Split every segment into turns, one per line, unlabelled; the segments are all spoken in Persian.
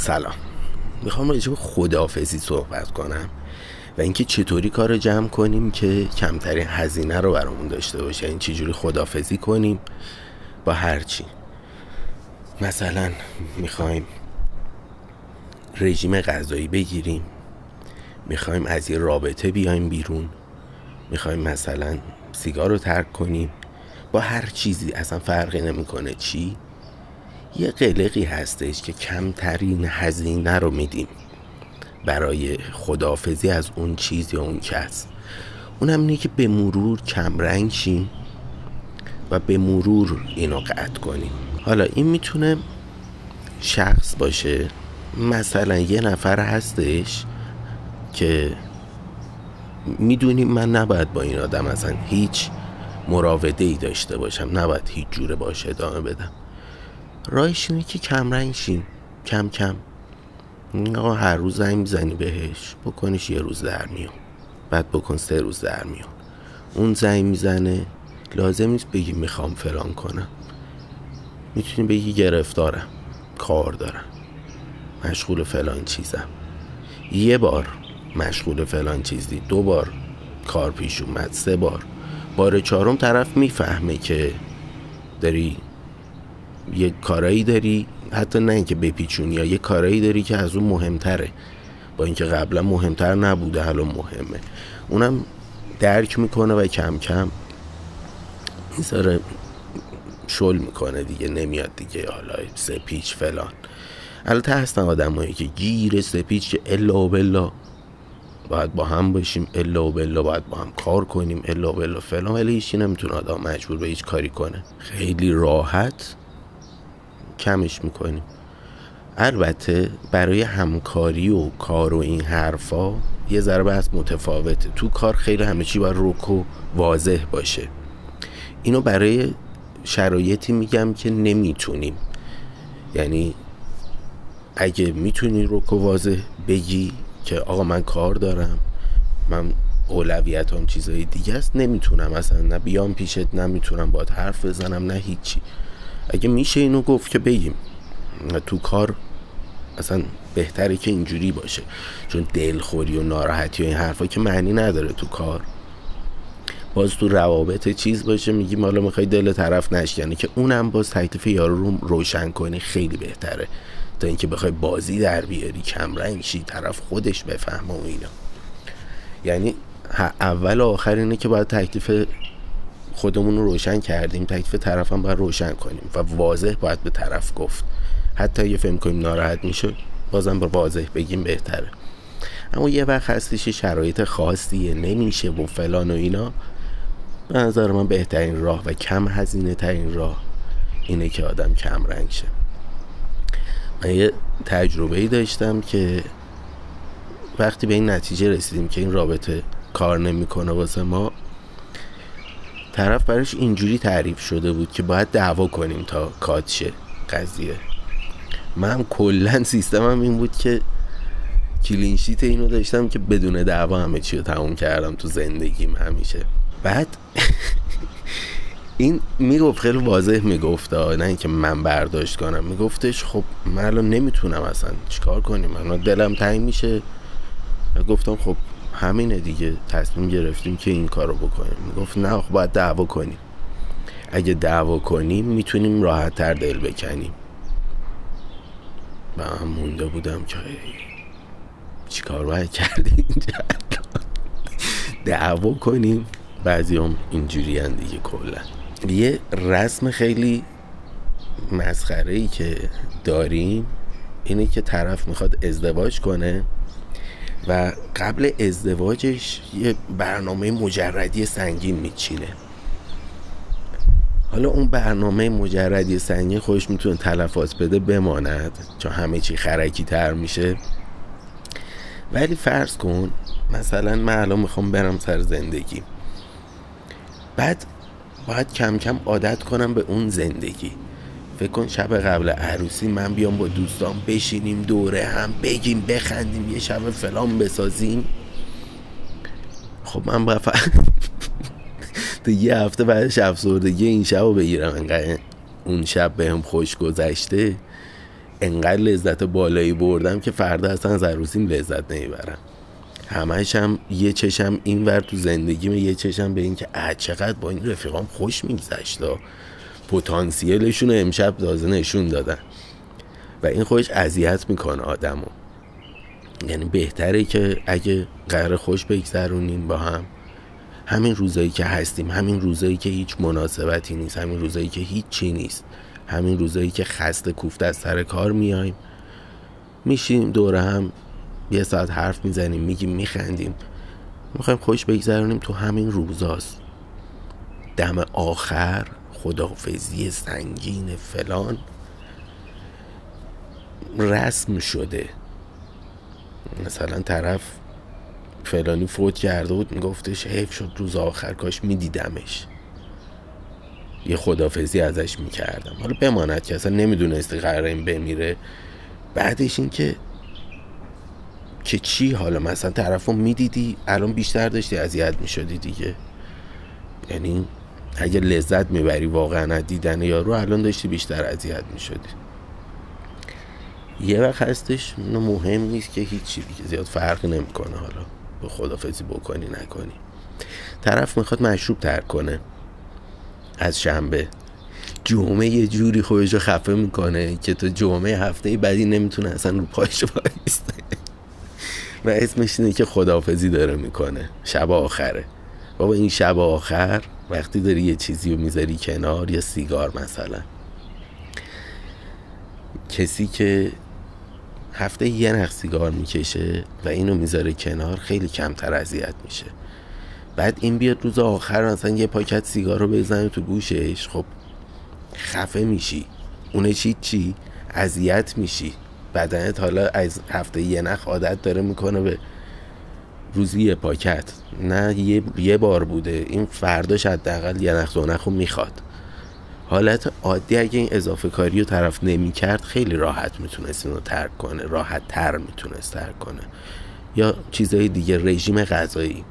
سلام. می‌خوام راجع به خداحافظی صحبت کنم و اینکه چطوری کار جمع کنیم که کمترین هزینه رو برامون داشته باشه. این یعنی چجوری خداحافظی کنیم با هرچی مثلا می‌خوایم رژیم غذایی بگیریم. می‌خوایم از یه رابطه بیایم بیرون. می‌خوایم مثلا سیگار رو ترک کنیم. با هر چیزی. اصلا فرقی نمی‌کنه چی. یه قلقی هستش که کمترین هزینه رو میدیم. برای خدافزی از اون چیز یا اون کس. اونم اینه که به مرور کمرنگ شیم و به مرور اینو قطع کنیم. حالا این می‌تونه شخص باشه. مثلا یه نفر هستش که می‌دونیم من نباید با این آدم اصلا هیچ مراوده ای داشته باشم. نباید هیچ جوره باشه ادامه بدم. راهش اینه که کمرنگ شیم. کم کم. آقا هر روز زنگ می‌زنی بهش. بکنیش یه روز در میون. بعد بکن سه روز در میون. اون زنگ می‌زنه. لازم نیست بگی می‌خوام فلان کنم. می‌تونی بگی گرفتارم. کار دارم. مشغول فلان چیزم. یه بار مشغول فلان چیزی. دو بار کار پیش اومد. سه بار. بار چهارم طرف می‌فهمه که داری یه کارایی داری حتی نه اینکه بپیچونی یا یه کارایی داری که از اون مهمتره. با اینکه قبلا مهمتر نبوده حالا مهمه. اونم درک می‌کنه و کم کم می‌ذاره شل می‌کنه دیگه نمیاد دیگه حالا سپیچ فلان. البته هستن آدمایی که گیر سپیچ که الا و بلا باید با هم باشیم الا و بلا باید با هم کار کنیم الا و بلا فلان ولی هیچی نمی‌تونه آدم مجبور به هیچ کاری کنه. خیلی راحت. کمش می‌کنیم. البته برای همکاری و کار و این حرفا یه ذره بحث متفاوته. تو کار خیلی همه چی باید روک و واضح باشه. اینو برای شرایطی میگم که نمی‌تونیم. یعنی اگه می‌تونی روک و واضح بگی که آقا من کار دارم من اولویت هم چیزای دیگه است نمی‌تونم. اصلا نه بیام پیشت نمی‌تونم باید حرف بزنم نه هیچی. اگه میشه اینو گفت که بگیم. تو کار اصلا بهتره که اینجوری باشه. چون دلخوری و ناراحتی و این حرفا که معنی نداره تو کار. باز تو روابط چیز باشه میگیم حالا می‌خوای دل طرف نشکنه که اونم باز تکلیف یارو رو روشن کنی خیلی بهتره. تا اینکه بخوای بازی در بیاری کمرنگ شی طرف خودش بفهمه و اینا. یعنی اول و آخر اینه که باید تکلیف خودمون رو روشن کردیم. تکلیف طرف هم باید روشن کنیم و واضح باید به طرف گفت. حتی یه فهم کنیم ناراحت میشه بازم با واضح بگیم بهتره. اما یه وقت هستش شرایط خاصیه. نمیشه و فلان و اینا. به نظر من بهترین راه و کم هزینه ترین راه اینه که آدم کم رنگ شه. من یه تجربه ای داشتم که وقتی به این نتیجه رسیدیم که این رابطه کار نمی‌کنه واسه ما طرف براش اینجوری تعریف شده بود که باید دعوا کنیم تا کاتشه قضیه. من کلا سیستمم این بود که کلینشیت اینو داشتم که بدون دعوا همه چی رو تموم کردم تو زندگیم همیشه. بعد این می‌گفت خیلی واضح می‌گفت نه اینکه من برداشت کنم. میگفتش خب من الان نمی‌تونم اصلا چیکار کنیم؟ من دلم تنگ میشه. گفتم خب همینه دیگه. تصمیم گرفتیم که این کارو بکنیم. می‌گفت نه خب باید دعوا کنیم. اگه دعوا کنیم می‌تونیم راحت تر دل بکنیم. و هم مونده بودم که چیکار باید کردیم دعوا کنیم. بعضی هم اینجوری هم دیگه کلا. یه رسم خیلی مسخره ای که داریم اینه که طرف می‌خواد ازدواج کنه. و قبل ازدواجش یه برنامه مجردی سنگین میچینه. حالا اون برنامه مجردی سنگین خودش می‌تونه تلفات بده بماند چون همه چی خرکی تر میشه. ولی فرض کن مثلا من الان می‌خوام برم سر زندگی. بعد باید کم کم عادت کنم به اون زندگی. فکر کن شب قبل عروسی من بیام با دوستان بشینیم دوره هم بگیم بخندیم یه شب فلان بسازیم. خب من باید تو یه هفته بعدش افسردگی این شب رو بگیرم. انقدر اون شب به هم خوش گذشته انقدر لذت بالایی بردم که فردا اصلا از عروسیم لذت نمی‌برم. همش هم یه چشم این ور تو زندگیم یه چشم به این که چقدر با این رفیقام خوش میگذشت. پتانسیلشون امشب تازه نشون دادن. و این خوش اذیت می‌کنه آدمو. یعنی بهتره که اگه قرار خوش بگذرونیم با هم. همین روزایی که هستیم همین روزایی که هیچ مناسبتی نیست همین روزایی که هیچ چی نیست. همین روزایی که خسته کوفته از سر کار میایم. میشیم دور هم یه ساعت حرف می‌زنیم میگیم میخندیم. می‌خوایم خوش بگذرونیم تو همین روزاست. دم آخر خدافزی سنگین فلان رسم شده. مثلا طرف فلانی فوت کرده بود میگفتش حیف شد روز آخر کاش میدیدمش. یه خدافزی ازش می‌کردم. حالا بماند که اصلا نمی‌دونستی قرار این بمیره. بعدش این که که چی؟ حالا مثلا طرف رو می‌دیدی الان بیشتر داشتی اذیت می‌شدی دیگه. یعنی اگه لذت می‌بری واقعا از دیدن یارو الان داشتی بیشتر اذیت می‌شدی. یه وقت هستش مهم نیست که هیچی دیگه زیاد فرق نمی‌کنه حالا. به خدافزی بکنی نکنی. طرف می‌خواد مشروب ترک کنه. از شنبه. جمعه یه جوری خودشو خفه می‌کنه که تو جمعه هفته بعدی نمی‌تونه اصلا رو پایش بایسته و اسمش اینه که خدافزی داره می‌کنه. شب آخره. بابا این شب آخر وقتی داری یه چیزی رو می‌ذاری کنار یا سیگار مثلا. کسی که هفته یه نخ سیگار می‌کشه و اینو می‌ذاره کنار خیلی کمتر اذیت میشه. بعد این بیاد روز آخر مثلا یه پاکت سیگار رو بزنه تو گوشش خب خفه میشی. اونه چی؟ چی؟ اذیت میشی. بدنت حالا از هفته یه نخ عادت داره می‌کنه به روزی یه پاکت. نه یه, یه بار بوده. این فرداش حداقل یه نخ دو می‌خواد. حالت عادی اگه این اضافه کاری رو طرف نمی کرد خیلی راحت می‌تونست اینو ترک کنه. راحت تر می‌تونست ترک کنه. یا چیزهای دیگه رژیم غذایی.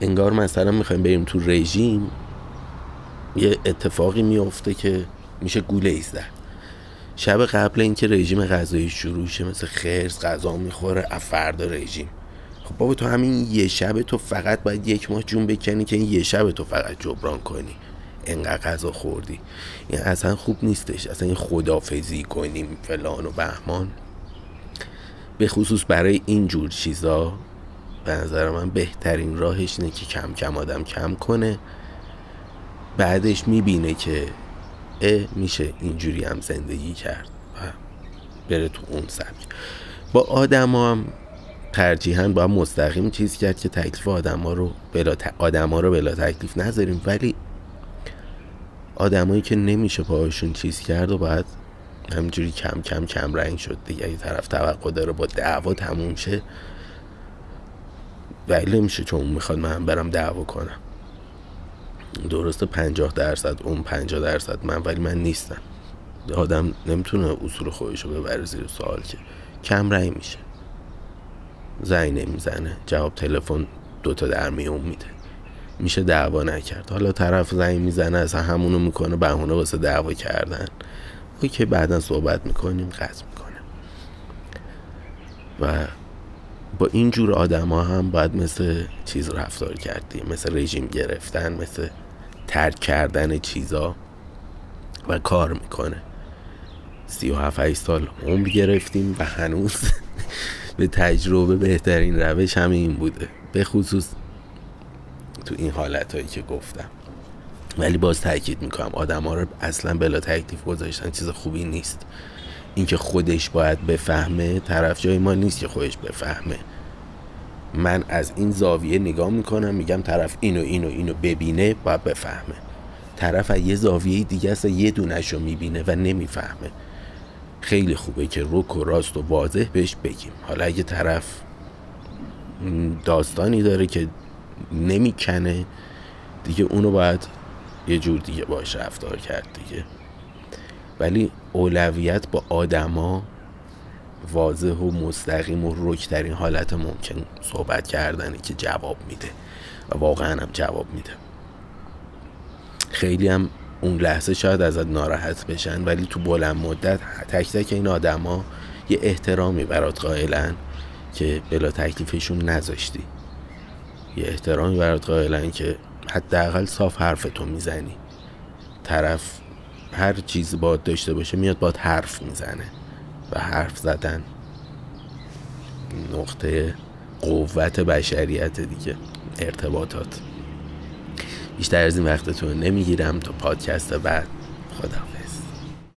انگار مثلا می‌خوایم بریم تو رژیم یه اتفاقی میفته که میشه گوله ایزده شب قبل اینکه رژیم غذایی شروع شه مثل خرس غذا می‌خوره افردا رژیم. خب بابا تو همین یه شب تو فقط باید یک ماه جون بکنی که این یه شب تو فقط جبران کنی. انقدر غذا خوردی. این اصلا خوب نیستش. اصلا این خدافزی کنیم فلان و بهمان. به خصوص برای این جور چیزا به نظر من بهترین راهش اینه که کم کم آدم کم کنه. بعدش می‌بینه که اه میشه اینجوری هم زندگی کرد و بره تو اون سبک. با آدم هم ترجیحاً با مستقیم چیز کرد که تکلیف آدم ها رو بلا, ت... آدم ها رو بلا تکلیف نذاریم. ولی آدمایی که نمیشه پاهاشون چیز کرد و باید همینجوری کم کم کم رنگ شد دیگه. اگه طرف توقع داره با دعوا تموم شه ولی نمیشه چون می‌خواد من برم دعوا کنم. درسته پنجاه درصد اون پنجاه درصد من ولی من نیستم. آدم نمی‌تونه اصول خودش رو ببره زیر سوال که کم رنگ میشه. زنگ نمی‌زنه. جواب تلفن دوتا در میون میده. میشه دعوا نکرد. حالا طرف زنگ می‌زنه اصلا همونو می‌کنه بهونه واسه دعوا کردن. او که بعدا صحبت می‌کنیم قطع می‌کنه و با این جور آدم ها هم باید مثل چیز رفتار کردیم. مثل رژیم گرفتن مثل ترک کردن چیزا. و کار می‌کنه. سی و هفت سال عمر گرفتیم و هنوز به تجربه بهترین روش همین بوده. به خصوص تو این حالت هایی که گفتم. ولی باز تاکید می‌کنم آدم ها رو اصلا بلا تکلیف گذاشتن چیز خوبی نیست. اینکه خودش باید بفهمه طرف جای ما نیست که خودش بفهمه. من از این زاویه نگاه می‌کنم میگم طرف اینو اینو اینو ببینه باید بفهمه. طرف از یه زاویه دیگه است یه دونش رو می‌بینه و نمی‌فهمه. خیلی خوبه که رک و راست و واضح بهش بگیم. حالا اگه طرف داستانی داره که نمی‌کنه دیگه اونو باید یه جور دیگه باش رفتار کرد دیگه. ولی اولویت با آدما واضح و مستقیم و رکترین حالت ممکن صحبت کردنه که جواب میده. و واقعا هم جواب میده. خیلی هم اون لحظه شاید ازت ناراحت بشن ولی تو بلند مدت تک تک این آدما یه احترامی برات قائلن که بلا تکلیفشون نذاشتی. یه احترامی برات قائلن که حداقل صاف حرف تو می‌زنی. طرف هر چیزی باد داشته باشه میاد باد حرف می‌زنه و حرف زدن نقطه قوت بشریت دیگه ارتباطات. بیشتر از این وقتتون نمی‌گیرم تا پادکست بعد. خدا